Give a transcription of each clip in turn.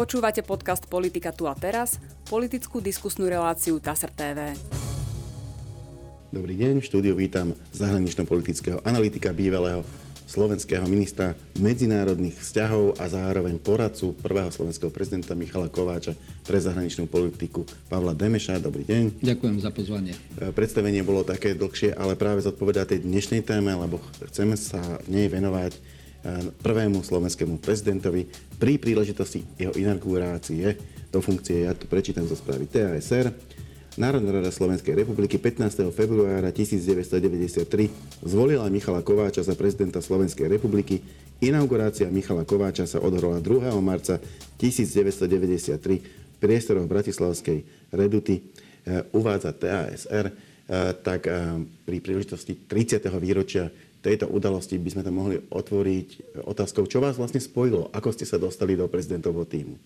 Počúvate podcast Politika tu a teraz, politickú diskusnú reláciu TASR TV. Dobrý deň, v štúdiu vítam zahranično-politického analytika bývalého slovenského ministra medzinárodných vzťahov a zároveň poradcu prvého slovenského prezidenta Michala Kováča pre zahraničnú politiku Pavla Demeša. Dobrý deň. Ďakujem za pozvanie. E, predstavenie bolo také dlhšie, ale práve zodpovedá tej dnešnej téme, lebo chceme sa v nej venovať prvému slovenskému prezidentovi pri príležitosti jeho inaugurácie do funkcie, ja to prečítam zo správy TASR, Národná rada Slovenskej republiky 15. februára 1993 zvolila Michala Kováča za prezidenta Slovenskej republiky. Inaugurácia Michala Kováča sa odhrala 2. marca 1993 v priestoroch Bratislavskej Reduty. E, uvádza TASR, e, tak pri príležitosti 30. výročia tejto udalosti by sme to mohli otvoriť otázkou, čo vás vlastne spojilo, ako ste sa dostali do prezidentovho týmu.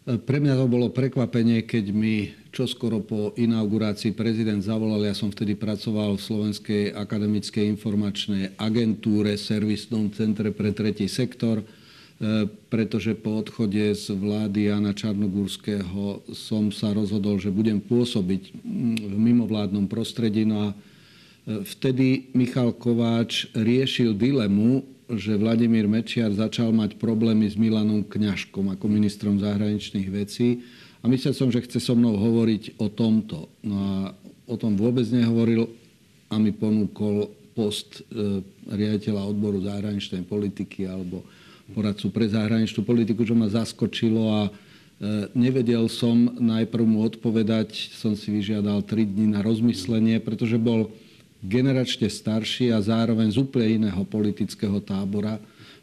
Pre mňa to bolo prekvapenie, keď mi čoskoro po inaugurácii prezident zavolal. Ja som vtedy pracoval v Slovenskej akademickej informačnej agentúre, servisnom centre pre tretí sektor, e, pretože po odchode z vlády Jana Čarnogórského som sa rozhodol, že budem pôsobiť v mimovládnom prostredí. No a e, vtedy Michal Kováč riešil dilemu, že Vladimír Mečiar začal mať problémy s Milanom Kňažkom ako ministrom zahraničných vecí a myslel som, že chce so mnou hovoriť o tomto. No a o tom vôbec nehovoril a mi ponúkol post e, riaditeľa odboru zahraničnej politiky alebo poradcu pre zahraničnú politiku, čo ma zaskočilo a e, nevedel som najprv mu odpovedať, som si vyžiadal 3 dní na rozmyslenie, pretože bol generačne starší a zároveň z úplne iného politického tábora,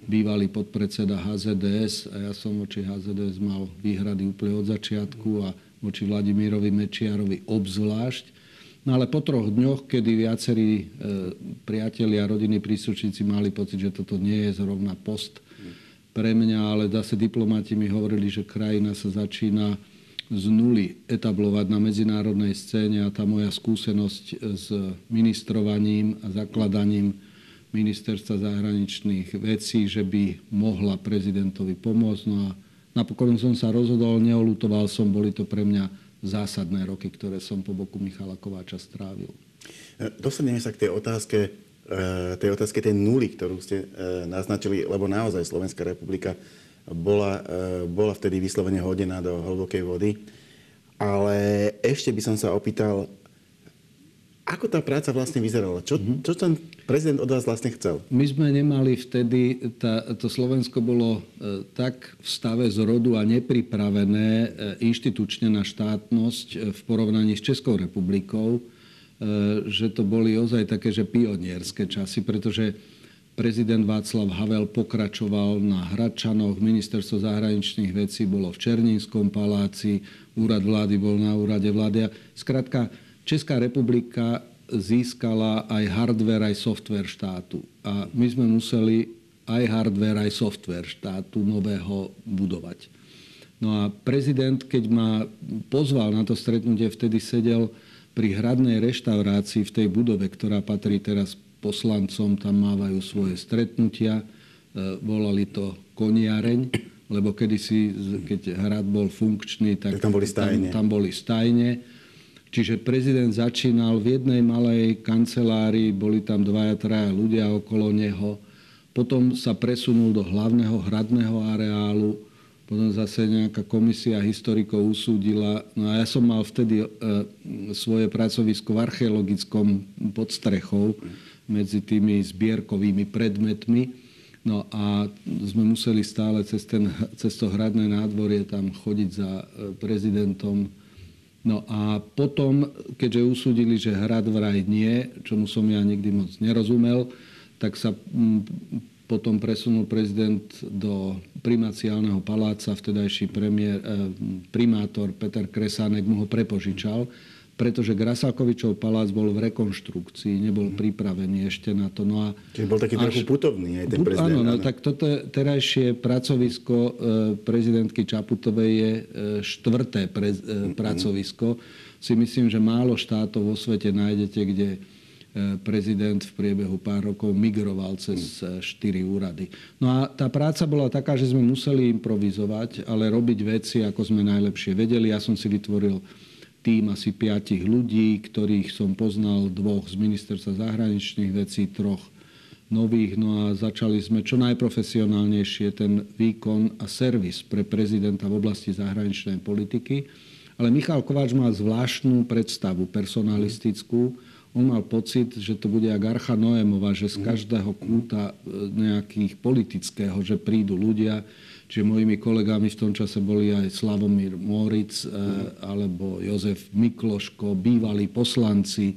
bývalý podpredseda HZDS a ja som voči HZDS mal výhrady úplne od začiatku a voči Vladimírovi Mečiarovi obzvlášť. No ale po troch dňoch, kedy viacerí e, priatelia a rodiny príslušníci mali pocit, že toto nie je zrovna post pre mňa, ale zase diplomati mi hovorili, že krajina sa začína z nuly etablovať na medzinárodnej scéne a tá moja skúsenosť s ministrovaním a zakladaním ministerstva zahraničných vecí, že by mohla prezidentovi pomôcť. No a napokon som sa rozhodol, neolutoval som, boli to pre mňa zásadné roky, ktoré som po boku Michala Kováča strávil. Dostaneme sa k tej otázke, eh, tej otázke tej nuly, ktorú ste eh, naznačili, lebo naozaj Slovenská republika bola, e, bola vtedy vyslovene hodená do hlbokej vody. Ale ešte by som sa opýtal, ako tá práca vlastne vyzerala? Čo, mhm. čo ten prezident od vás vlastne chcel? My sme nemali vtedy, tá, to Slovensko bolo e, tak v stave z rodu a nepripravené e, inštitučne na štátnosť e, v porovnaní s Českou republikou, e, že to boli ozaj také, že pionierské časy, pretože Prezident Václav Havel pokračoval na Hradčanoch, ministerstvo zahraničných vecí bolo v Černínskom paláci, úrad vlády bol na úrade vlády. Skrátka, Česká republika získala aj hardware, aj software štátu. A my sme museli aj hardware, aj software štátu nového budovať. No a prezident, keď ma pozval na to stretnutie, vtedy sedel pri hradnej reštaurácii v tej budove, ktorá patrí teraz poslancom tam mávajú svoje stretnutia. E, volali to koniareň, lebo kedysi, keď hrad bol funkčný, tak, tak tam boli stajne. Tam, tam boli stajne. Čiže prezident začínal v jednej malej kancelárii, boli tam dvaja, traja ľudia okolo neho. Potom sa presunul do hlavného hradného areálu, potom zase nejaká komisia historikov usúdila. No a ja som mal vtedy e, svoje pracovisko v archeologickom podstrechou medzi tými zbierkovými predmetmi. No a sme museli stále cez, ten, cez to hradné nádvorie tam chodiť za e, prezidentom. No a potom, keďže usúdili, že hrad vraj nie, čomu som ja nikdy moc nerozumel, tak sa potom presunul prezident do primaciálneho paláca, vtedajší premiér, e, primátor Peter Kresánek mu ho prepožičal pretože Grasákovičov palác bol v rekonštrukcii, nebol pripravený ešte na to. No a Čiže bol taký až, trochu putovný aj ten prezident. Áno, no, tak toto terajšie pracovisko e, prezidentky Čaputovej je e, štvrté pre, e, pracovisko. Si myslím, že málo štátov vo svete nájdete, kde prezident v priebehu pár rokov migroval cez e, štyri úrady. No a tá práca bola taká, že sme museli improvizovať, ale robiť veci, ako sme najlepšie vedeli. Ja som si vytvoril tým asi piatich ľudí, ktorých som poznal dvoch z ministerstva zahraničných vecí, troch nových. No a začali sme čo najprofesionálnejšie ten výkon a servis pre prezidenta v oblasti zahraničnej politiky. Ale Michal Kováč má zvláštnu predstavu personalistickú, on mal pocit, že to bude jak Archa Noémova, že z každého kúta e, nejakých politického, že prídu ľudia, Čiže mojimi kolegami v tom čase boli aj Slavomír Moric e, alebo Jozef Mikloško, bývalí poslanci,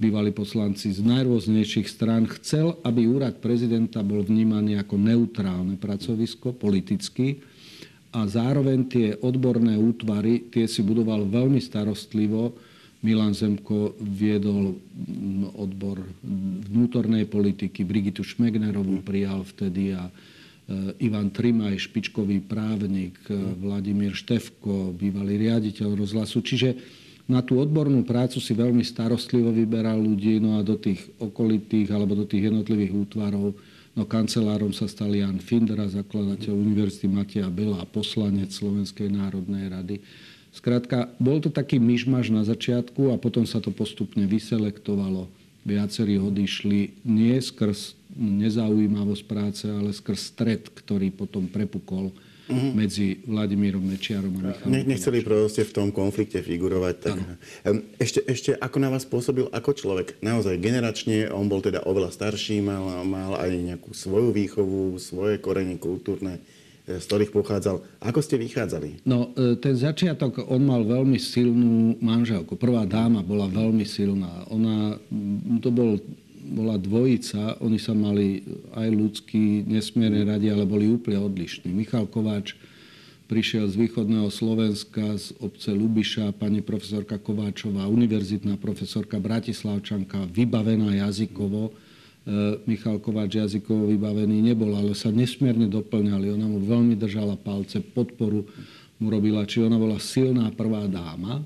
bývalí poslanci z najrôznejších strán. Chcel, aby úrad prezidenta bol vnímaný ako neutrálne pracovisko politicky. A zároveň tie odborné útvary, tie si budoval veľmi starostlivo. Milan Zemko viedol odbor vnútornej politiky, Brigitu Šmegnerovú prijal vtedy a Ivan Trimaj, špičkový právnik, e, Vladimír Števko, bývalý riaditeľ rozhlasu. Čiže na tú odbornú prácu si veľmi starostlivo vyberal ľudí, no a do tých okolitých alebo do tých jednotlivých útvarov, no kancelárom sa stal Jan Findra, zakladateľ Univerzity Mateja Bela, poslanec Slovenskej národnej rady. Skrátka, bol to taký myšmaš na začiatku a potom sa to postupne vyselektovalo. Viacerí odišli nie skrz nezaujímavosť práce, ale skrz stred, ktorý potom prepukol uh-huh. medzi Vladimírom Mečiarom a Michalom. Ne, nechceli proste v tom konflikte figurovať. Tak... Ešte, ešte ako na vás pôsobil ako človek? Naozaj generačne, on bol teda oveľa starší, mal, mal aj nejakú svoju výchovu, svoje korene kultúrne z ktorých pochádzal. Ako ste vychádzali? No, e, ten začiatok, on mal veľmi silnú manželku. Prvá dáma bola veľmi silná. Ona, to bol, bola dvojica, oni sa mali aj ľudský nesmierne radi, ale boli úplne odlišní. Michal Kováč prišiel z východného Slovenska, z obce Lubiša, pani profesorka Kováčová, univerzitná profesorka Bratislavčanka, vybavená jazykovo E, Michal Kováč jazykovo vybavený nebol, ale sa nesmierne doplňali. Ona mu veľmi držala palce, podporu mu robila. Či ona bola silná prvá dáma,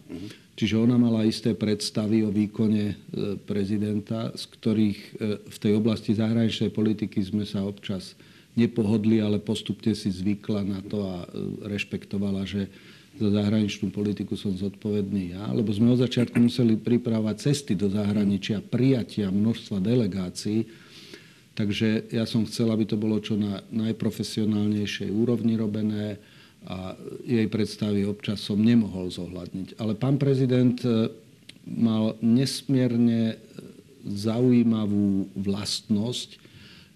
čiže ona mala isté predstavy o výkone e, prezidenta, z ktorých e, v tej oblasti zahraničnej politiky sme sa občas nepohodli, ale postupne si zvykla na to a rešpektovala, že za zahraničnú politiku som zodpovedný ja, lebo sme od začiatku museli pripravovať cesty do zahraničia, prijatia množstva delegácií. Takže ja som chcel, aby to bolo čo na najprofesionálnejšej úrovni robené a jej predstavy občas som nemohol zohľadniť. Ale pán prezident e, mal nesmierne zaujímavú vlastnosť,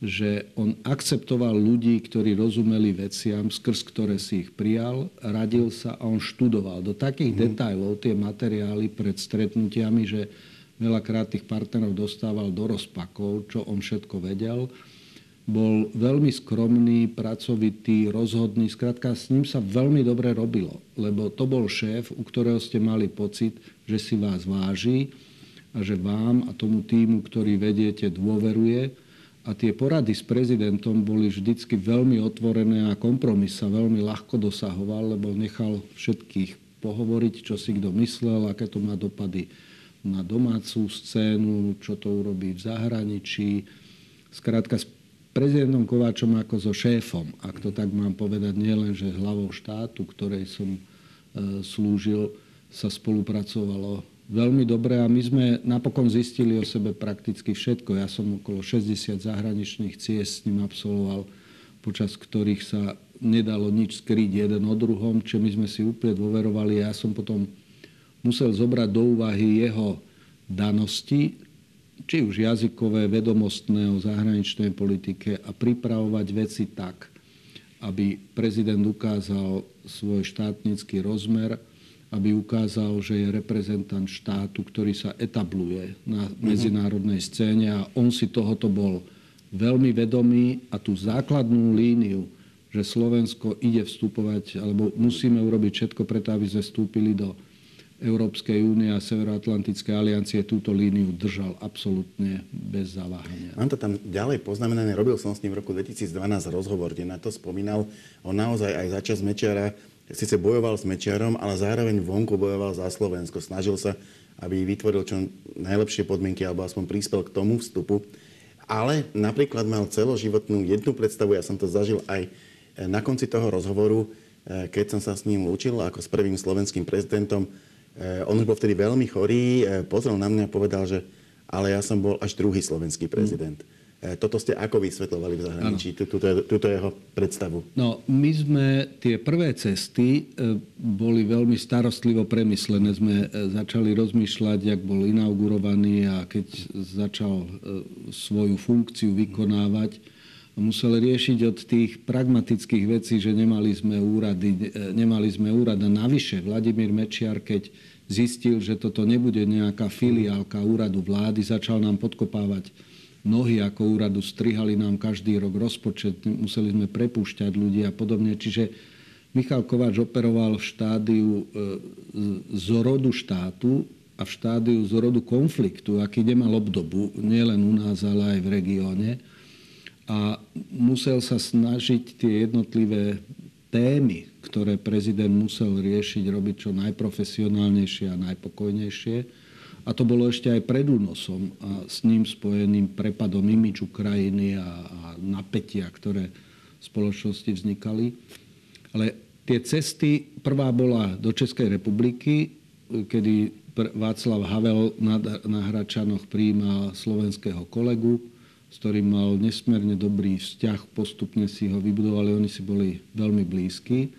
že on akceptoval ľudí, ktorí rozumeli veciam, skrz ktoré si ich prijal, radil sa a on študoval do takých mm. detajlov tie materiály pred stretnutiami, že veľakrát tých partnerov dostával do rozpakov, čo on všetko vedel. Bol veľmi skromný, pracovitý, rozhodný. Skrátka, s ním sa veľmi dobre robilo, lebo to bol šéf, u ktorého ste mali pocit, že si vás váži a že vám a tomu týmu, ktorý vediete, dôveruje a tie porady s prezidentom boli vždycky veľmi otvorené a kompromis sa veľmi ľahko dosahoval, lebo nechal všetkých pohovoriť, čo si kto myslel, aké to má dopady na domácu scénu, čo to urobí v zahraničí. Skrátka prezidentom Kováčom ako so šéfom, ak to tak mám povedať, nielen, že hlavou štátu, ktorej som e, slúžil, sa spolupracovalo veľmi dobre a my sme napokon zistili o sebe prakticky všetko. Ja som okolo 60 zahraničných ciest s ním absolvoval, počas ktorých sa nedalo nič skryť jeden o druhom, čo my sme si úplne dôverovali. Ja som potom musel zobrať do úvahy jeho danosti, či už jazykové, vedomostné o zahraničnej politike a pripravovať veci tak, aby prezident ukázal svoj štátnický rozmer, aby ukázal, že je reprezentant štátu, ktorý sa etabluje na medzinárodnej scéne a on si tohoto bol veľmi vedomý a tú základnú líniu, že Slovensko ide vstupovať, alebo musíme urobiť všetko preto, aby sme vstúpili do Európskej únie a Severoatlantickej aliancie túto líniu držal absolútne bez zaváhania. Mám to tam ďalej poznamenané. Robil som s ním v roku 2012 rozhovor, kde na to spomínal. On naozaj aj začas Mečiara síce bojoval s Mečiarom, ale zároveň vonku bojoval za Slovensko. Snažil sa aby vytvoril čo najlepšie podmienky alebo aspoň prispel k tomu vstupu. Ale napríklad mal celoživotnú jednu predstavu, ja som to zažil aj na konci toho rozhovoru, keď som sa s ním učil ako s prvým slovenským prezidentom. On už bol vtedy veľmi chorý, pozrel na mňa a povedal, že ale ja som bol až druhý slovenský prezident. Mm. Toto ste ako vysvetľovali v zahraničí, túto, túto jeho predstavu? No, my sme tie prvé cesty boli veľmi starostlivo premyslené. Sme začali rozmýšľať, jak bol inaugurovaný a keď začal svoju funkciu vykonávať, musel riešiť od tých pragmatických vecí, že nemali sme úrady, nemali sme úrad. A navyše Vladimír Mečiar, keď zistil, že toto nebude nejaká filiálka úradu vlády, začal nám podkopávať nohy ako úradu, strihali nám každý rok rozpočet, museli sme prepúšťať ľudí a podobne. Čiže Michal Kováč operoval v štádiu e, zrodu štátu a v štádiu zrodu konfliktu, aký nemal obdobu, nielen u nás, ale aj v regióne. A musel sa snažiť tie jednotlivé témy, ktoré prezident musel riešiť, robiť čo najprofesionálnejšie a najpokojnejšie a to bolo ešte aj pred únosom a s ním spojeným prepadom imiču krajiny a, a napätia, ktoré v spoločnosti vznikali. Ale tie cesty, prvá bola do Českej republiky, kedy Václav Havel na, na Hračanoch prijímal slovenského kolegu, s ktorým mal nesmierne dobrý vzťah, postupne si ho vybudovali, oni si boli veľmi blízki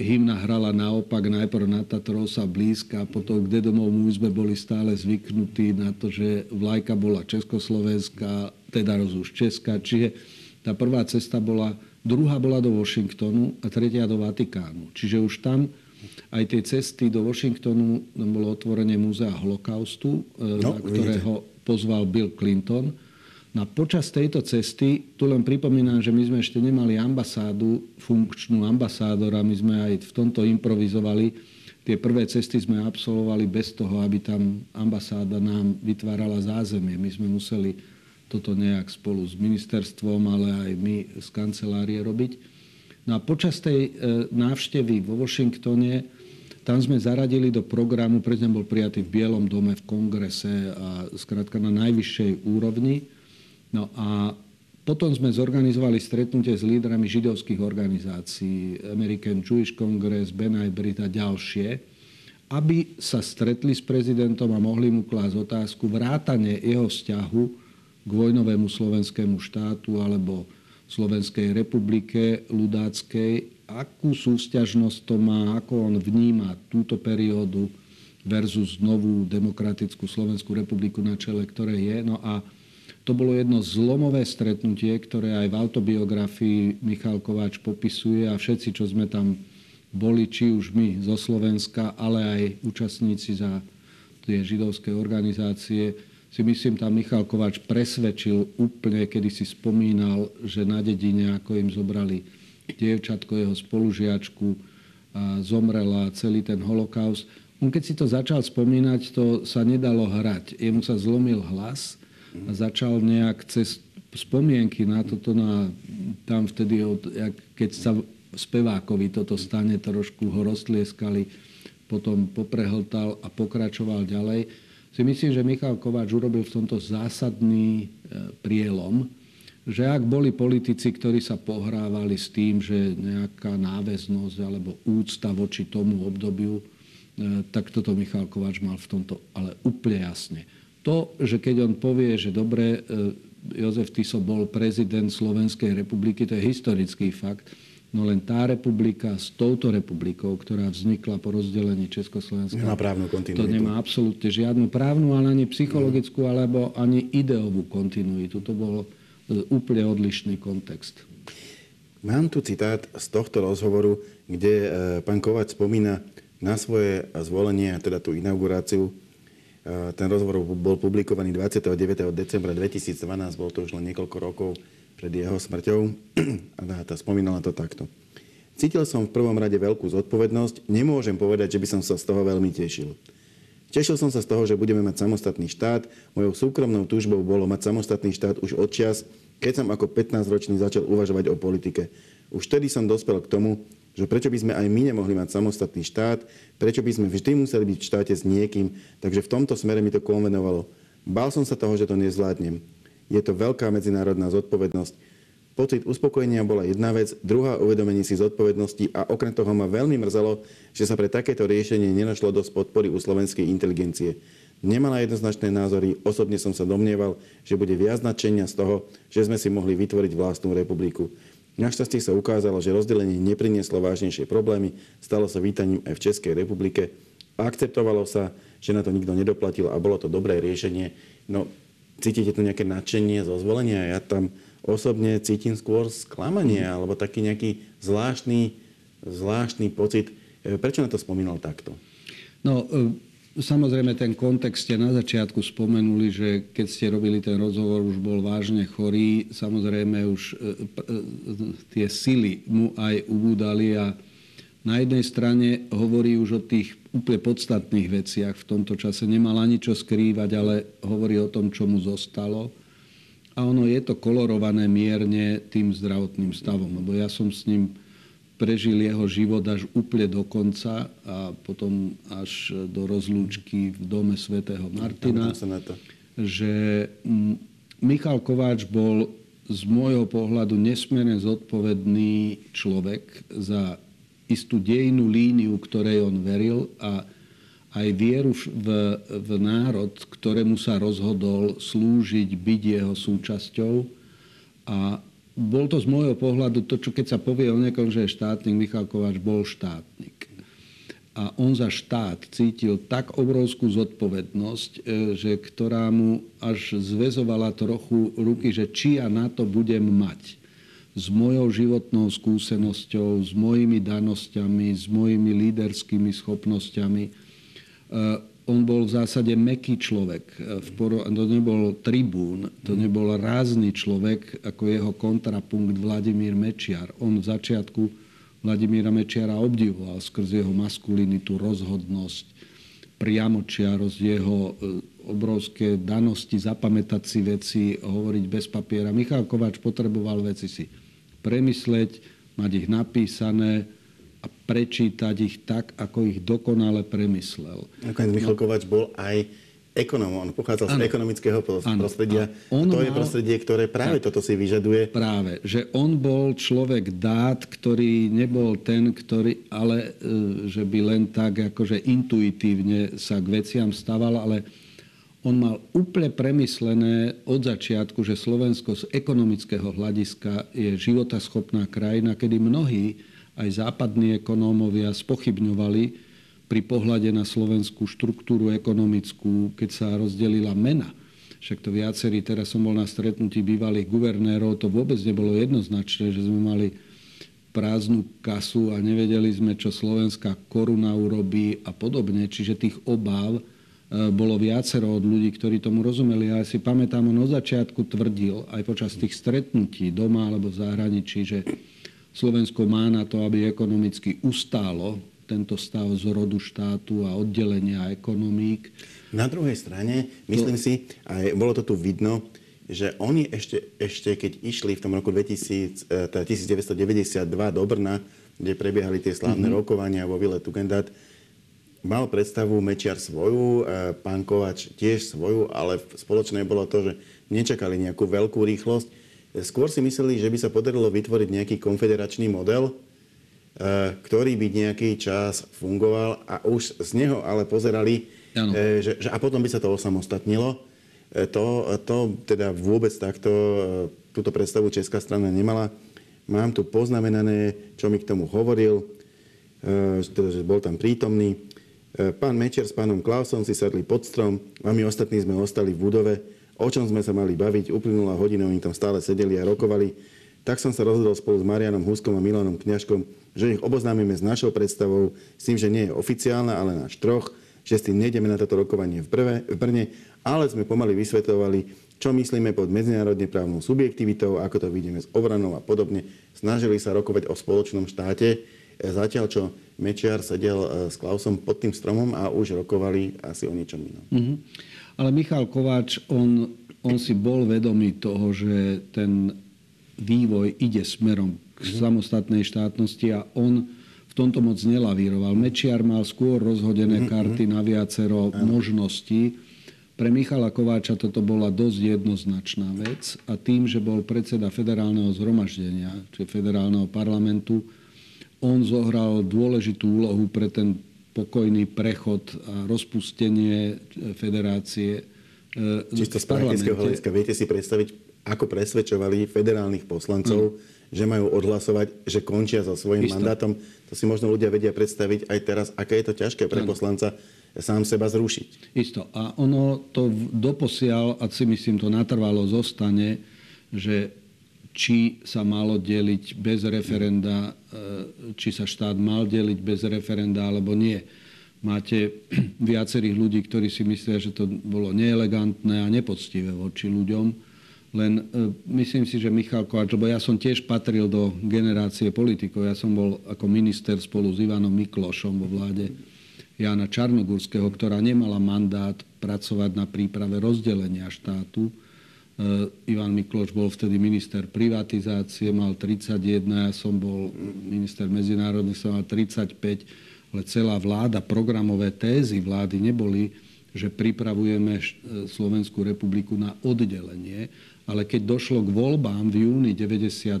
hymna hrala naopak, najprv na Tatrosa blízka, a potom kde domov my sme boli stále zvyknutí na to, že vlajka bola československá, teda už Česká. Čiže tá prvá cesta bola, druhá bola do Washingtonu a tretia do Vatikánu. Čiže už tam aj tie cesty do Washingtonu bolo otvorenie múzea holokaustu, e, no, na ktorého vidíte. pozval Bill Clinton. No a počas tejto cesty, tu len pripomínam, že my sme ešte nemali ambasádu, funkčnú ambasádora, my sme aj v tomto improvizovali. Tie prvé cesty sme absolvovali bez toho, aby tam ambasáda nám vytvárala zázemie. My sme museli toto nejak spolu s ministerstvom, ale aj my z kancelárie robiť. No a počas tej e, návštevy vo Washingtone, tam sme zaradili do programu, prezident bol prijatý v Bielom dome, v kongrese a skrátka na najvyššej úrovni. No a potom sme zorganizovali stretnutie s lídrami židovských organizácií, American Jewish Congress, Benai Brit a ďalšie, aby sa stretli s prezidentom a mohli mu klásť otázku vrátane jeho vzťahu k vojnovému slovenskému štátu alebo Slovenskej republike ľudáckej, akú súťažnosť to má, ako on vníma túto periódu versus novú demokratickú Slovenskú republiku na čele, ktoré je. No a to bolo jedno zlomové stretnutie, ktoré aj v autobiografii Michal Kováč popisuje a všetci, čo sme tam boli, či už my zo Slovenska, ale aj účastníci za tie židovské organizácie, si myslím, tam Michal Kováč presvedčil úplne, kedy si spomínal, že na dedine, ako im zobrali dievčatko, jeho spolužiačku, a zomrela celý ten holokaust. On keď si to začal spomínať, to sa nedalo hrať. Jemu sa zlomil hlas začal nejak cez spomienky na toto, na, tam vtedy, od, jak, keď sa spevákovi toto stane, trošku ho roztlieskali, potom poprehltal a pokračoval ďalej. Si myslím, že Michal Kováč urobil v tomto zásadný e, prielom, že ak boli politici, ktorí sa pohrávali s tým, že nejaká náväznosť alebo úcta voči tomu obdobiu, e, tak toto Michal Kováč mal v tomto ale úplne jasne to, že keď on povie, že dobre, e, Jozef Tiso bol prezident Slovenskej republiky, to je historický fakt, no len tá republika s touto republikou, ktorá vznikla po rozdelení Československa, nemá právnu kontinuitu. to nemá absolútne žiadnu právnu, ale ani psychologickú, alebo ani ideovú kontinuitu. To bol e, úplne odlišný kontext. Mám tu citát z tohto rozhovoru, kde e, pán Kovač spomína na svoje zvolenie, teda tú inauguráciu ten rozhovor bol publikovaný 29. decembra 2012, bol to už len niekoľko rokov pred jeho smrťou. A tá spomínala to takto. Cítil som v prvom rade veľkú zodpovednosť. Nemôžem povedať, že by som sa z toho veľmi tešil. Tešil som sa z toho, že budeme mať samostatný štát. Mojou súkromnou túžbou bolo mať samostatný štát už od čas, keď som ako 15-ročný začal uvažovať o politike. Už vtedy som dospel k tomu, že prečo by sme aj my nemohli mať samostatný štát, prečo by sme vždy museli byť v štáte s niekým. Takže v tomto smere mi to konvenovalo. Bál som sa toho, že to nezvládnem. Je to veľká medzinárodná zodpovednosť. Pocit uspokojenia bola jedna vec, druhá uvedomenie si zodpovednosti a okrem toho ma veľmi mrzelo, že sa pre takéto riešenie nenašlo dosť podpory u slovenskej inteligencie. Nemala jednoznačné názory, osobne som sa domnieval, že bude viac nadšenia z toho, že sme si mohli vytvoriť vlastnú republiku. Našťastie sa ukázalo, že rozdelenie neprinieslo vážnejšie problémy, stalo sa vítaním aj v Českej republike. Akceptovalo sa, že na to nikto nedoplatil a bolo to dobré riešenie. No, cítite tu nejaké nadšenie zo zvolenia? Ja tam osobne cítim skôr sklamanie alebo taký nejaký zvláštny, zvláštny pocit. E, prečo na to spomínal takto? No, Samozrejme, ten kontext ste na začiatku spomenuli, že keď ste robili ten rozhovor, už bol vážne chorý. Samozrejme, už e, e, tie sily mu aj ubúdali a na jednej strane hovorí už o tých úplne podstatných veciach. V tomto čase nemal ani čo skrývať, ale hovorí o tom, čo mu zostalo. A ono je to kolorované mierne tým zdravotným stavom, lebo ja som s ním prežil jeho život až úplne do konca a potom až do rozlúčky v dome svätého Martina. Že Michal Kováč bol z môjho pohľadu nesmierne zodpovedný človek za istú dejnú líniu, ktorej on veril a aj vieru v, v národ, ktorému sa rozhodol slúžiť, byť jeho súčasťou. A bol to z môjho pohľadu to, čo keď sa povie o niekom, že je štátnik, Michal Kováč bol štátnik. A on za štát cítil tak obrovskú zodpovednosť, e, že ktorá mu až zväzovala trochu ruky, že či ja na to budem mať s mojou životnou skúsenosťou, s mojimi danosťami, s mojimi líderskými schopnosťami. E, on bol v zásade meký človek. To nebol tribún, to nebol rázny človek ako jeho kontrapunkt Vladimír Mečiar. On v začiatku Vladimíra Mečiara obdivoval skrz jeho maskulinitu, rozhodnosť, priamočiarosť, jeho e, obrovské danosti, zapamätať si veci, hovoriť bez papiera. Michal Kováč potreboval veci si premysleť, mať ich napísané, prečítať ich tak, ako ich dokonale premyslel. Nakoniec Michal Kovač bol aj ekonom. On pochádzal ano. z ekonomického prostredia. On to mal... je prostredie, ktoré práve tak, toto si vyžaduje. Práve, že on bol človek dát, ktorý nebol ten, ktorý, ale e, že by len tak akože intuitívne sa k veciam stával, ale on mal úplne premyslené od začiatku, že Slovensko z ekonomického hľadiska je životaschopná krajina, kedy mnohí aj západní ekonómovia spochybňovali pri pohľade na slovenskú štruktúru ekonomickú, keď sa rozdelila mena. Však to viacerí, teraz som bol na stretnutí bývalých guvernérov, to vôbec nebolo jednoznačné, že sme mali prázdnu kasu a nevedeli sme, čo slovenská koruna urobí a podobne. Čiže tých obáv e, bolo viacero od ľudí, ktorí tomu rozumeli. Ja si pamätám, on od začiatku tvrdil, aj počas tých stretnutí doma alebo v zahraničí, že Slovensko má na to, aby ekonomicky ustálo tento stav z rodu štátu a oddelenia ekonomík. Na druhej strane, myslím to... si, aj bolo to tu vidno, že oni ešte, ešte keď išli v tom roku 2000, e, teda 1992 do Brna, kde prebiehali tie slávne mm-hmm. rokovania vo Vile Tugendát, mal predstavu Mečiar svoju, e, pán Kovač tiež svoju, ale spoločné bolo to, že nečakali nejakú veľkú rýchlosť, Skôr si mysleli, že by sa podarilo vytvoriť nejaký konfederačný model, e, ktorý by nejaký čas fungoval a už z neho ale pozerali, e, že, že a potom by sa to osamostatnilo. E, to, to teda vôbec takto túto predstavu česká strana nemala. Mám tu poznamenané, čo mi k tomu hovoril, teda, že bol tam prítomný. Pán Mečer s pánom Klausom si sadli pod strom a my ostatní sme ostali v budove o čom sme sa mali baviť. Uplynula hodina, oni tam stále sedeli a rokovali. Tak som sa rozhodol spolu s Marianom Huskom a Milanom Kňažkom, že ich oboznámime s našou predstavou, s tým, že nie je oficiálna, ale náš troch, že s tým nejdeme na toto rokovanie v, prve, v Brne, ale sme pomaly vysvetovali, čo myslíme pod medzinárodne právnou subjektivitou, ako to vidíme s obranou a podobne. Snažili sa rokovať o spoločnom štáte, zatiaľ čo Mečiar sedel e, s Klausom pod tým stromom a už rokovali asi o niečom inom. Mm-hmm. Ale Michal Kováč, on, on si bol vedomý toho, že ten vývoj ide smerom k mm. samostatnej štátnosti a on v tomto moc nelavíroval. Mečiar mal skôr rozhodené mhm, karty mhm. na viacero možností. Pre Michala Kováča toto bola dosť jednoznačná vec a tým, že bol predseda federálneho zhromaždenia, čiže federálneho parlamentu, on zohral dôležitú úlohu pre ten pokojný prechod a rozpustenie federácie. E, Čisto z praktického hľadiska viete si predstaviť, ako presvedčovali federálnych poslancov, mm že majú odhlasovať, že končia so svojím Isto. mandátom. To si možno ľudia vedia predstaviť aj teraz, aké je to ťažké pre poslanca sám seba zrušiť. Isto. A ono to doposiaľ, a si myslím, to natrvalo zostane, že či sa malo deliť bez referenda, e, či sa štát mal deliť bez referenda, alebo nie. Máte viacerých ľudí, ktorí si myslia, že to bolo neelegantné a nepoctivé voči ľuďom len e, myslím si, že Michal Kováč, lebo ja som tiež patril do generácie politikov, ja som bol ako minister spolu s Ivanom Miklošom vo vláde Jana Čarnogurského, ktorá nemala mandát pracovať na príprave rozdelenia štátu. E, Ivan Mikloš bol vtedy minister privatizácie, mal 31, ja som bol minister medzinárodných, som mal 35, ale celá vláda, programové tézy vlády neboli, že pripravujeme e, Slovenskú republiku na oddelenie, ale keď došlo k voľbám v júni 92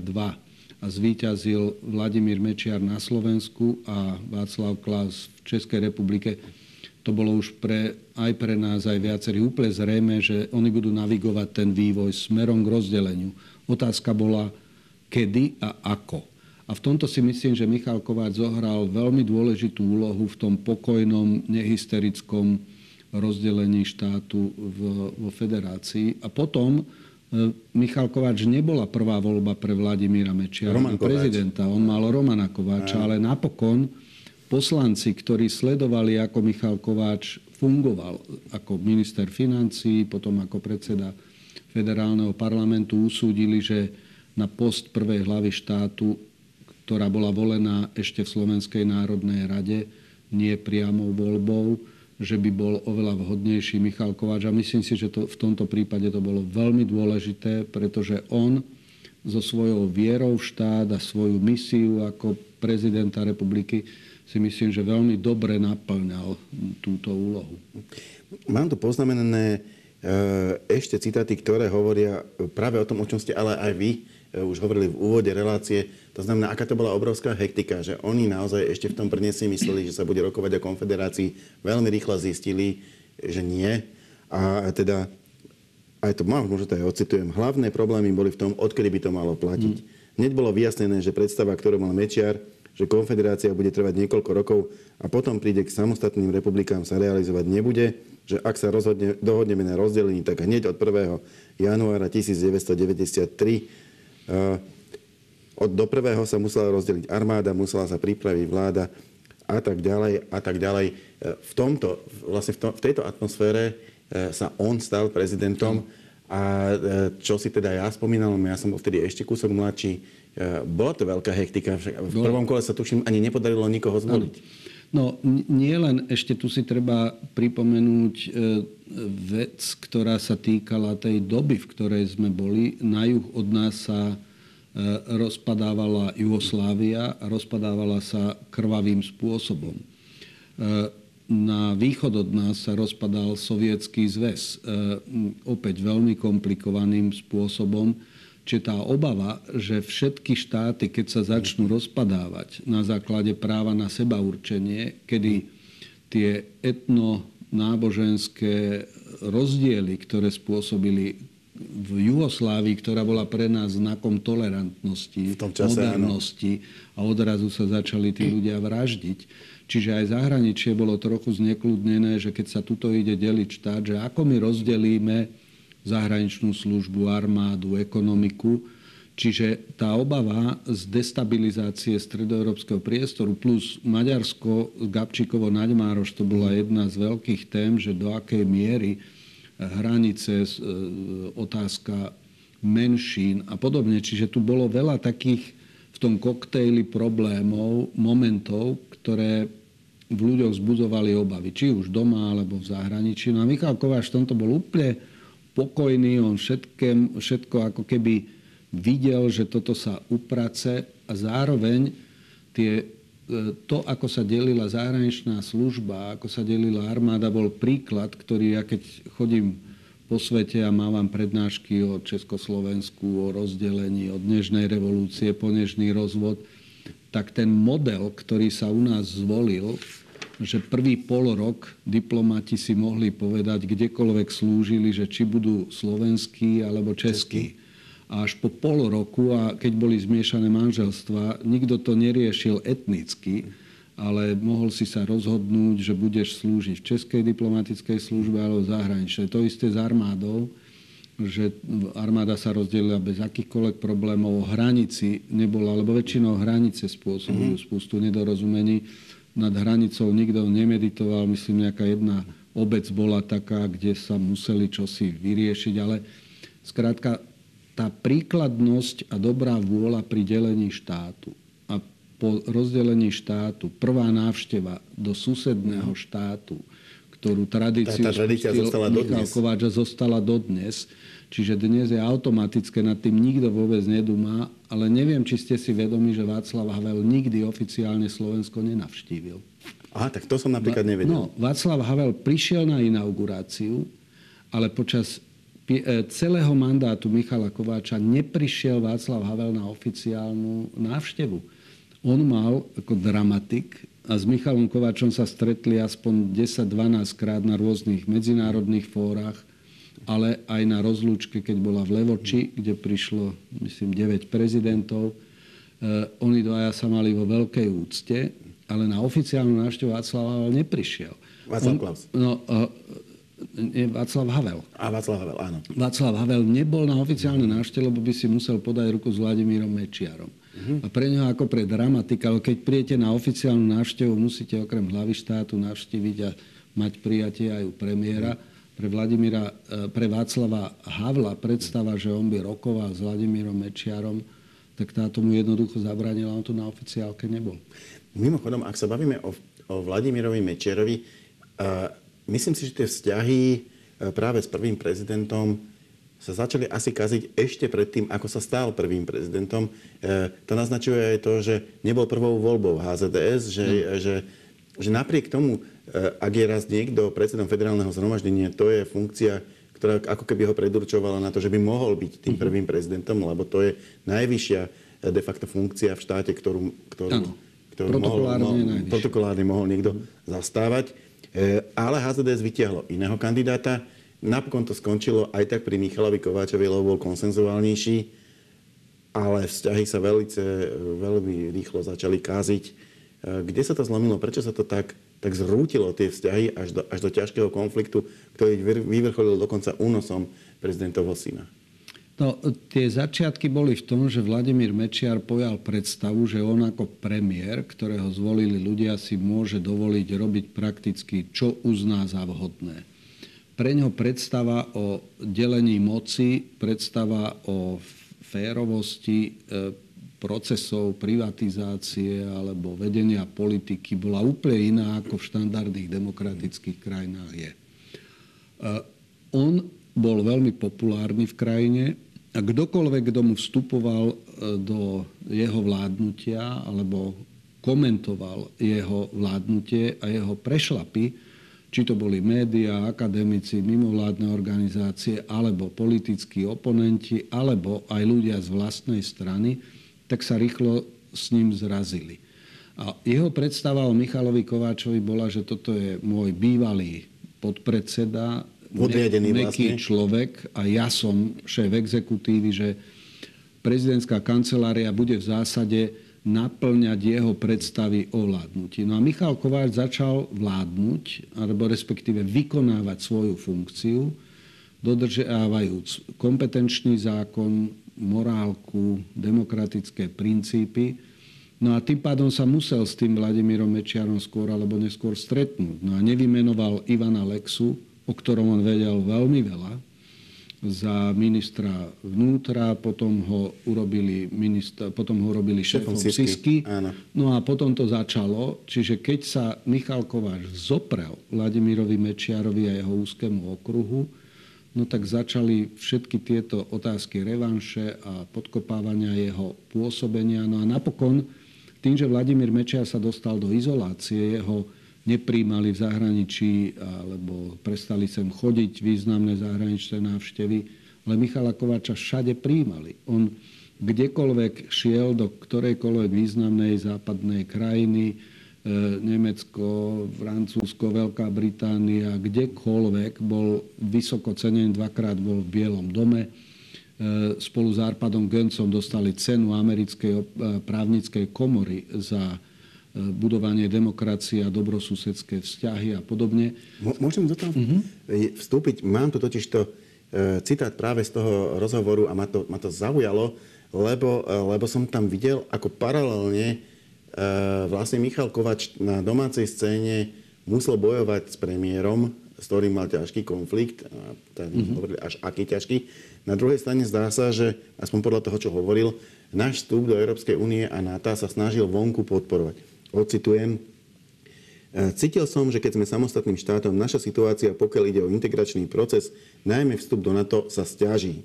a zvíťazil Vladimír Mečiar na Slovensku a Václav Klaus v Českej republike, to bolo už pre, aj pre nás, aj viacerí úplne zrejme, že oni budú navigovať ten vývoj smerom k rozdeleniu. Otázka bola, kedy a ako. A v tomto si myslím, že Michal Kováč zohral veľmi dôležitú úlohu v tom pokojnom, nehysterickom rozdelení štátu v, vo federácii. A potom E, Michal Kováč nebola prvá voľba pre Vladimíra Mečiara, prezidenta. On mal Romana Kováča, ale napokon poslanci, ktorí sledovali, ako Michal Kováč fungoval ako minister financí, potom ako predseda federálneho parlamentu, usúdili, že na post prvej hlavy štátu, ktorá bola volená ešte v Slovenskej národnej rade, nie priamou voľbou, že by bol oveľa vhodnejší Michal Kováč. A myslím si, že to, v tomto prípade to bolo veľmi dôležité, pretože on so svojou vierou v štát a svoju misiu ako prezidenta republiky si myslím, že veľmi dobre naplňal túto úlohu. Mám tu poznamenané e, ešte citáty, ktoré hovoria práve o tom, o čom ste ale aj vy e, už hovorili v úvode relácie to znamená, aká to bola obrovská hektika, že oni naozaj ešte v tom si mysleli, že sa bude rokovať o konfederácii. Veľmi rýchlo zistili, že nie. A teda, aj to mám, možno to aj ocitujem, hlavné problémy boli v tom, odkedy by to malo platiť. Mm. Hneď bolo vyjasnené, že predstava, ktorú mal Mečiar, že konfederácia bude trvať niekoľko rokov a potom príde k samostatným republikám sa realizovať nebude, že ak sa rozhodne, dohodneme na rozdelení, tak hneď od 1. januára 1993 od do prvého sa musela rozdeliť armáda, musela sa pripraviť vláda a tak ďalej a tak ďalej. E, v, tomto, vlastne v, to, v tejto atmosfére e, sa on stal prezidentom a e, čo si teda ja spomínal, ja som bol vtedy ešte kúsok mladší, bola to veľká hektika. V prvom kole sa tuším ani nepodarilo nikoho zvoliť. No nie len, ešte tu si treba pripomenúť vec, ktorá sa týkala tej doby, v ktorej sme boli. Na juh od nás sa E, rozpadávala Jugoslávia a rozpadávala sa krvavým spôsobom. Na východ od nás sa rozpadal sovietský zväz. Opäť veľmi komplikovaným spôsobom. Čiže tá obava, že všetky štáty, keď sa začnú rozpadávať na základe práva na seba určenie, kedy tie etno-náboženské rozdiely, ktoré spôsobili v Jugoslávii, ktorá bola pre nás znakom tolerantnosti, čase, modernosti áno. a odrazu sa začali tí ľudia vraždiť. Čiže aj zahraničie bolo trochu znekľudnené, že keď sa tuto ide deliť štát, že ako my rozdelíme zahraničnú službu, armádu, ekonomiku, Čiže tá obava z destabilizácie stredoeurópskeho priestoru plus Maďarsko, Gabčíkovo Naďmároš, to bola jedna z veľkých tém, že do akej miery hranice, e, otázka menšín a podobne. Čiže tu bolo veľa takých v tom koktejli problémov, momentov, ktoré v ľuďoch zbudzovali obavy, či už doma alebo v zahraničí. No a Michal Kováč v tomto bol úplne pokojný, on všetkém, všetko ako keby videl, že toto sa uprace a zároveň tie to, ako sa delila zahraničná služba, ako sa delila armáda, bol príklad, ktorý ja keď chodím po svete a mávam prednášky o Československu, o rozdelení, od dnešnej revolúcie po dnešný rozvod, tak ten model, ktorý sa u nás zvolil, že prvý pol rok diplomati si mohli povedať, kdekoľvek slúžili, že či budú slovenskí alebo českí. A až po pol roku, a keď boli zmiešané manželstva, nikto to neriešil etnicky, ale mohol si sa rozhodnúť, že budeš slúžiť v Českej diplomatickej službe alebo v zahraničnej. To isté s armádou že armáda sa rozdelila bez akýchkoľvek problémov. O hranici nebola, lebo väčšinou hranice spôsobujú mm-hmm. spustu nedorozumení. Nad hranicou nikto nemeditoval, myslím, nejaká jedna obec bola taká, kde sa museli čosi vyriešiť, ale skrátka tá príkladnosť a dobrá vôľa pri delení štátu a po rozdelení štátu, prvá návšteva do susedného štátu, ktorú tradíciu tá, tá tradícia zostala Michal dodnes. Kováč zostala dodnes, Čiže dnes je automatické, nad tým nikto vôbec nedumá, ale neviem, či ste si vedomi, že Václav Havel nikdy oficiálne Slovensko nenavštívil. Aha, tak to som napríklad nevedel. No, Václav Havel prišiel na inauguráciu, ale počas e, celého mandátu Michala Kováča neprišiel Václav Havel na oficiálnu návštevu. On mal ako dramatik a s Michalom Kováčom sa stretli aspoň 10-12 krát na rôznych medzinárodných fórach ale aj na rozlúčke, keď bola v Levoči, kde prišlo, myslím, 9 prezidentov. Eh, oni dvaja sa mali vo veľkej úcte, ale na oficiálnu návštevu Václav Havel neprišiel. Václav Klaus. No, uh, nie, Václav Havel. A Václav Havel, áno. Václav Havel nebol na oficiálnej návšteve, lebo by si musel podať ruku s Vladimírom Mečiarom. Uh-huh. A pre neho ako pre dramatika, ale keď prijete na oficiálnu návštevu, musíte okrem hlavy štátu navštíviť a mať prijatie aj u premiéra. Uh-huh pre, Vladimíra, e, pre Václava Havla predstava, že on by rokoval s Vladimírom Mečiarom, tak táto mu jednoducho zabranila, on tu na oficiálke nebol. Mimochodom, ak sa bavíme o, o Vladimirovi Mečiarovi, uh, myslím si, že tie vzťahy uh, práve s prvým prezidentom sa začali asi kaziť ešte predtým, ako sa stal prvým prezidentom. Uh, to naznačuje aj to, že nebol prvou voľbou HZDS, že, mm. že, že napriek tomu ak je raz niekto predsedom federálneho zhromaždenia, to je funkcia, ktorá ako keby ho predurčovala na to, že by mohol byť tým mhm. prvým prezidentom, lebo to je najvyššia eh, de facto funkcia v štáte, ktorú, ktorú, ktorú mohol, mohol, protokolárne mohol niekto zastávať. Eh, ale HZDS vytiahlo iného kandidáta. Napokon to skončilo aj tak pri Michalovi Kováčovi, lebo bol konsenzuálnejší, ale vzťahy sa veľmi, veľmi rýchlo začali káziť. Kde sa to zlomilo? Prečo sa to tak tak zrútilo tie vzťahy až do, až do ťažkého konfliktu, ktorý vyvrcholil dokonca únosom prezidentovho syna. No, tie začiatky boli v tom, že Vladimír Mečiar pojal predstavu, že on ako premiér, ktorého zvolili ľudia, si môže dovoliť robiť prakticky, čo uzná za vhodné. Pre ňo predstava o delení moci, predstava o férovosti, e, procesov privatizácie alebo vedenia politiky bola úplne iná, ako v štandardných demokratických krajinách je. On bol veľmi populárny v krajine a kdokoľvek, kto mu vstupoval e, do jeho vládnutia alebo komentoval jeho vládnutie a jeho prešlapy, či to boli médiá, akademici, mimovládne organizácie, alebo politickí oponenti, alebo aj ľudia z vlastnej strany, tak sa rýchlo s ním zrazili. A jeho predstava o Michalovi Kováčovi bola, že toto je môj bývalý podpredseda, Podriadený neký vlastne. človek a ja som šéf exekutívy, že prezidentská kancelária bude v zásade naplňať jeho predstavy o vládnutí. No a Michal Kováč začal vládnuť, alebo respektíve vykonávať svoju funkciu, dodržiavajúc kompetenčný zákon, morálku, demokratické princípy. No a tým pádom sa musel s tým Vladimírom Mečiarom skôr alebo neskôr stretnúť. No a nevymenoval Ivana Lexu, o ktorom on vedel veľmi veľa, za ministra vnútra, potom ho urobili, minister, potom ho urobili šéfom Sisky. No a potom to začalo. Čiže keď sa Michal Kováč zoprel Vladimírovi Mečiarovi a jeho úzkému okruhu, no tak začali všetky tieto otázky revanše a podkopávania jeho pôsobenia. No a napokon tým, že Vladimír Mečiar sa dostal do izolácie, jeho nepríjmali v zahraničí alebo prestali sem chodiť významné zahraničné návštevy, ale Michala Kováča všade príjmali. On kdekoľvek šiel do ktorejkoľvek významnej západnej krajiny, Nemecko, Francúzsko, Veľká Británia, kdekoľvek bol vysoko cenený, dvakrát bol v Bielom dome. E, spolu s Arpadom Göncom dostali cenu americkej e, právnickej komory za budovanie demokracie a dobrosusedské vzťahy a podobne. Môžem do toho uh-huh. vstúpiť? Mám tu totiž to citát práve z toho rozhovoru a ma to, ma to zaujalo lebo, e, lebo som tam videl, ako paralelne e, vlastne Michal Kovač na domácej scéne musel bojovať s premiérom, s ktorým mal ťažký konflikt, ten mm-hmm. až aký ťažký. Na druhej strane zdá sa, že, aspoň podľa toho, čo hovoril, náš vstup do Európskej únie a NATO sa snažil vonku podporovať. Ocitujem, e, Cítil som, že keď sme samostatným štátom, naša situácia, pokiaľ ide o integračný proces, najmä vstup do NATO, sa stiaží.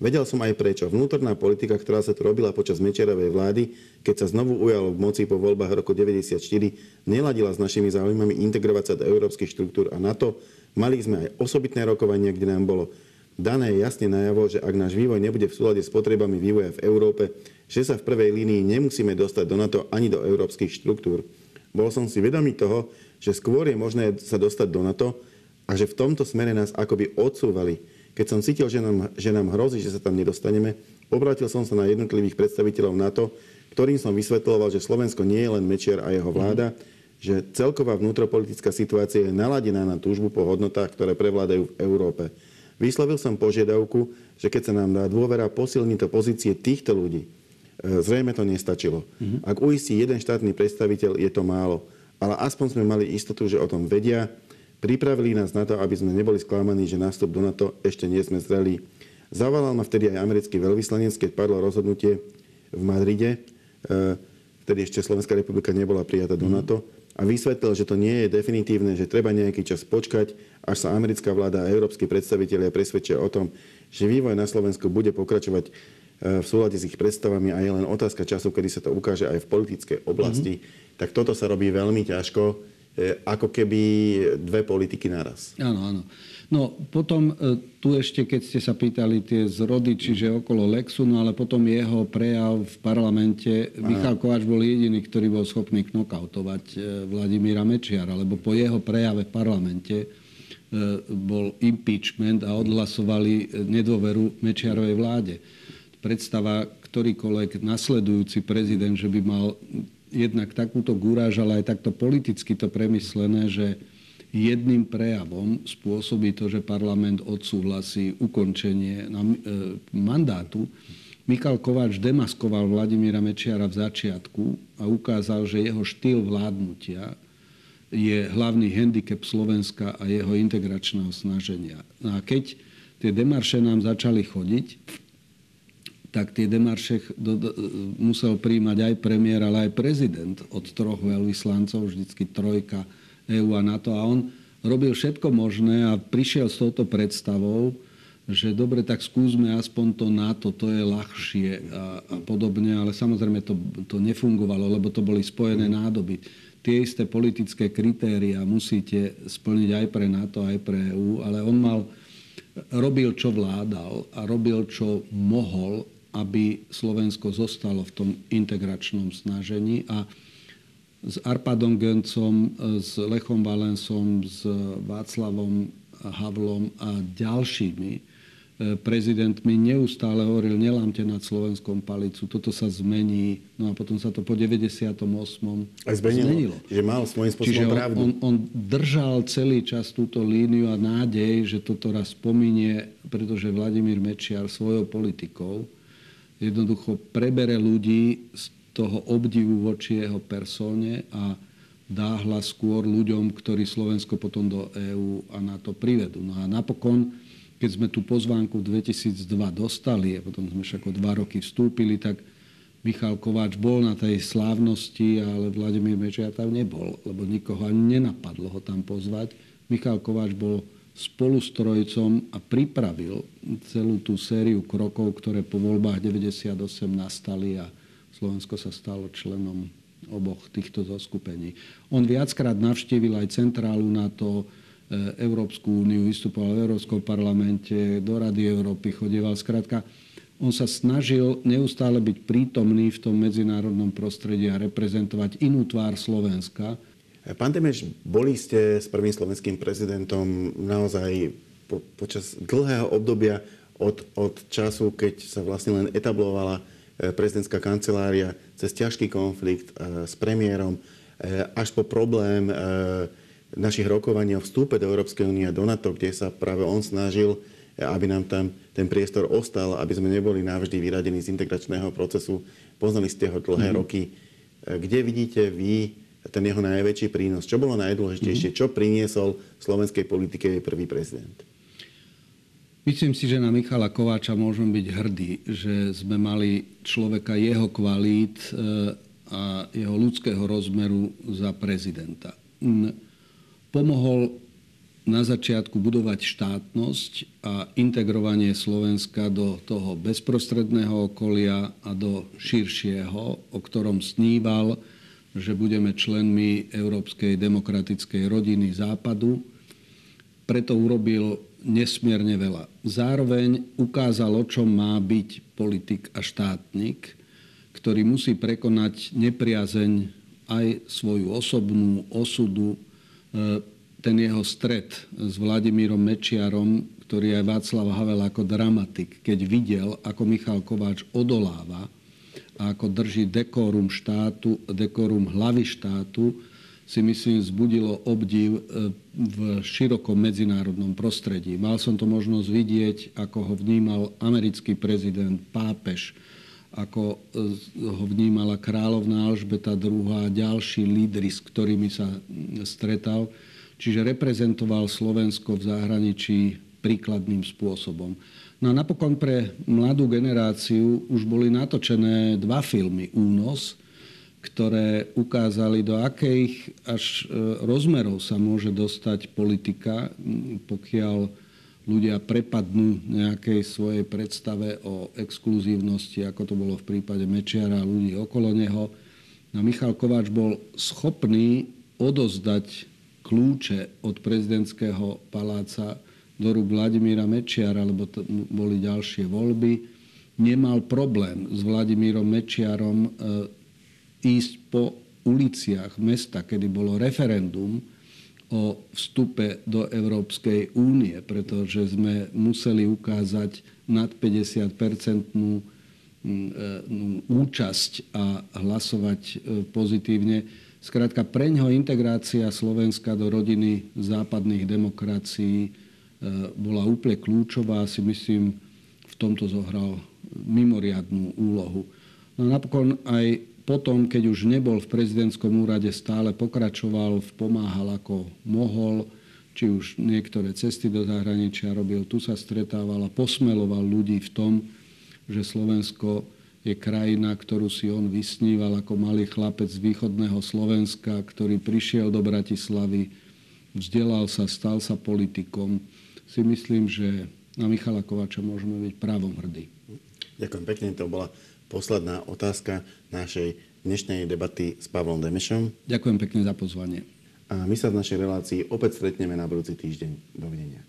Vedel som aj prečo. Vnútorná politika, ktorá sa tu robila počas Mečerovej vlády, keď sa znovu ujalo v moci po voľbách roku 1994, neladila s našimi záujmami integrovať sa do európskych štruktúr a NATO. Mali sme aj osobitné rokovanie, kde nám bolo dané jasne najavo, že ak náš vývoj nebude v súlade s potrebami vývoja v Európe, že sa v prvej línii nemusíme dostať do NATO ani do európskych štruktúr. Bol som si vedomý toho, že skôr je možné sa dostať do NATO a že v tomto smere nás akoby odsúvali keď som cítil, že nám, že nám hrozí, že sa tam nedostaneme, obrátil som sa na jednotlivých predstaviteľov NATO, ktorým som vysvetloval, že Slovensko nie je len Mečiar a jeho vláda, že celková vnútropolitická situácia je naladená na túžbu po hodnotách, ktoré prevládajú v Európe. Vyslovil som požiadavku, že keď sa nám dá dôvera posilniť to pozície týchto ľudí, e, zrejme to nestačilo. Mm-hmm. Ak uistí jeden štátny predstaviteľ, je to málo. Ale aspoň sme mali istotu, že o tom vedia Pripravili nás na to, aby sme neboli sklamaní, že nástup do NATO ešte nie sme zreli. Zavolal ma vtedy aj americký veľvyslanec, keď padlo rozhodnutie v Madride, e, vtedy ešte Slovenská republika nebola prijatá do mhm. NATO, a vysvetlil, že to nie je definitívne, že treba nejaký čas počkať, až sa americká vláda a európsky predstavitelia presvedčia o tom, že vývoj na Slovensku bude pokračovať e, v súlade s ich predstavami a je len otázka času, kedy sa to ukáže aj v politickej oblasti. Mm-hmm. Tak toto sa robí veľmi ťažko ako keby dve politiky naraz. Áno, áno. No potom e, tu ešte, keď ste sa pýtali tie zrody, čiže okolo Lexu, no ale potom jeho prejav v parlamente, Aha. Michal Kováč bol jediný, ktorý bol schopný knokautovať e, Vladimíra Mečiara, lebo po jeho prejave v parlamente bol impeachment a odhlasovali nedôveru Mečiarovej vláde. Predstava, ktorýkoľvek nasledujúci prezident, že by mal jednak takúto gúráž, ale aj takto politicky to premyslené, že jedným prejavom spôsobí to, že parlament odsúhlasí ukončenie e, mandátu. Michal Kováč demaskoval Vladimíra Mečiara v začiatku a ukázal, že jeho štýl vládnutia je hlavný handicap Slovenska a jeho integračného snaženia. No a keď tie demarše nám začali chodiť, tak tie demarše musel príjmať aj premiér, ale aj prezident od troch veľvyslancov, vždycky trojka EU a NATO. A on robil všetko možné a prišiel s touto predstavou, že dobre, tak skúsme aspoň to NATO, to je ľahšie a, a podobne, ale samozrejme to, to nefungovalo, lebo to boli spojené nádoby. Tie isté politické kritéria musíte splniť aj pre NATO, aj pre EU, ale on mal, robil, čo vládal a robil, čo mohol aby Slovensko zostalo v tom integračnom snažení a s Arpadom Göncom, s Lechom Valensom, s Václavom Havlom a ďalšími e, prezidentmi neustále hovoril, nelámte nad Slovenskom palicu, toto sa zmení. No a potom sa to po 98. Aj zmenilo. zmenilo. Že mal svojím spôsobom Čiže on, pravdu. On, on držal celý čas túto líniu a nádej, že toto raz pominie, pretože Vladimír Mečiar svojou politikou jednoducho prebere ľudí z toho obdivu voči jeho persóne a dá hlas skôr ľuďom, ktorí Slovensko potom do EÚ a NATO privedú. No a napokon, keď sme tú pozvánku v 2002 dostali a potom sme však o dva roky vstúpili, tak Michal Kováč bol na tej slávnosti, ale Vladimír Mečiar tam nebol, lebo nikoho ani nenapadlo ho tam pozvať. Michal Kováč bol spolustrojcom a pripravil celú tú sériu krokov, ktoré po voľbách 98 nastali a Slovensko sa stalo členom oboch týchto zoskupení. On viackrát navštívil aj centrálu NATO, Európsku úniu, vystupoval v Európskom parlamente, do Rady Európy chodieval. Skrátka, on sa snažil neustále byť prítomný v tom medzinárodnom prostredí a reprezentovať inú tvár Slovenska. Pán Demeš, boli ste s prvým slovenským prezidentom naozaj po, počas dlhého obdobia od, od času, keď sa vlastne len etablovala e, prezidentská kancelária cez ťažký konflikt e, s premiérom e, až po problém našich rokovaní o vstúpe do Európskej únie a do NATO, kde sa práve on snažil, aby nám tam ten priestor ostal, aby sme neboli navždy vyradení z integračného procesu. Poznali ste ho dlhé mm-hmm. roky. Kde vidíte vy ten jeho najväčší prínos? Čo bolo najdôležitejšie? Mm-hmm. Čo priniesol slovenskej politike jej prvý prezident? Myslím si, že na Michala Kováča môžeme byť hrdí, že sme mali človeka jeho kvalít e, a jeho ľudského rozmeru za prezidenta. Pomohol na začiatku budovať štátnosť a integrovanie Slovenska do toho bezprostredného okolia a do širšieho, o ktorom sníval, že budeme členmi Európskej demokratickej rodiny Západu. Preto urobil nesmierne veľa. Zároveň ukázal, o čom má byť politik a štátnik, ktorý musí prekonať nepriazeň aj svoju osobnú osudu, e, ten jeho stret s Vladimírom Mečiarom, ktorý aj Václav Havel ako dramatik, keď videl, ako Michal Kováč odoláva ako drží dekorum štátu, dekorum hlavy štátu, si myslím, zbudilo obdiv e, v širokom medzinárodnom prostredí. Mal som to možnosť vidieť, ako ho vnímal americký prezident, pápež, ako e, ho vnímala kráľovná Alžbeta II a ďalší lídry, s ktorými sa stretal. Čiže reprezentoval Slovensko v zahraničí príkladným spôsobom. No a napokon pre mladú generáciu už boli natočené dva filmy. Únos, ktoré ukázali, do akých až e, rozmerov sa môže dostať politika, pokiaľ ľudia prepadnú nejakej svojej predstave o exkluzívnosti, ako to bolo v prípade Mečiara a ľudí okolo neho. A Michal Kováč bol schopný odozdať kľúče od prezidentského paláca rúk Vladimíra Mečiara, lebo to boli ďalšie voľby. Nemal problém s Vladimírom Mečiarom e, ísť po uliciach mesta, kedy bolo referendum o vstupe do Európskej únie, pretože sme museli ukázať nad 50-percentnú mm, e, účasť a hlasovať e, pozitívne. Skrátka, preňho integrácia Slovenska do rodiny západných demokracií bola úplne kľúčová a si myslím, v tomto zohral mimoriadnú úlohu. No napokon aj potom, keď už nebol v prezidentskom úrade, stále pokračoval, pomáhal ako mohol, či už niektoré cesty do zahraničia robil, tu sa stretával a posmeloval ľudí v tom, že Slovensko je krajina, ktorú si on vysníval ako malý chlapec z východného Slovenska, ktorý prišiel do Bratislavy, vzdelal sa, stal sa politikom. Si myslím, že na Michala Kovača môžeme byť právom hrdí. Ďakujem pekne, to bola posledná otázka našej dnešnej debaty s Pavlom Demešom. Ďakujem pekne za pozvanie. A my sa v našej relácii opäť stretneme na budúci týždeň. Dovidenia.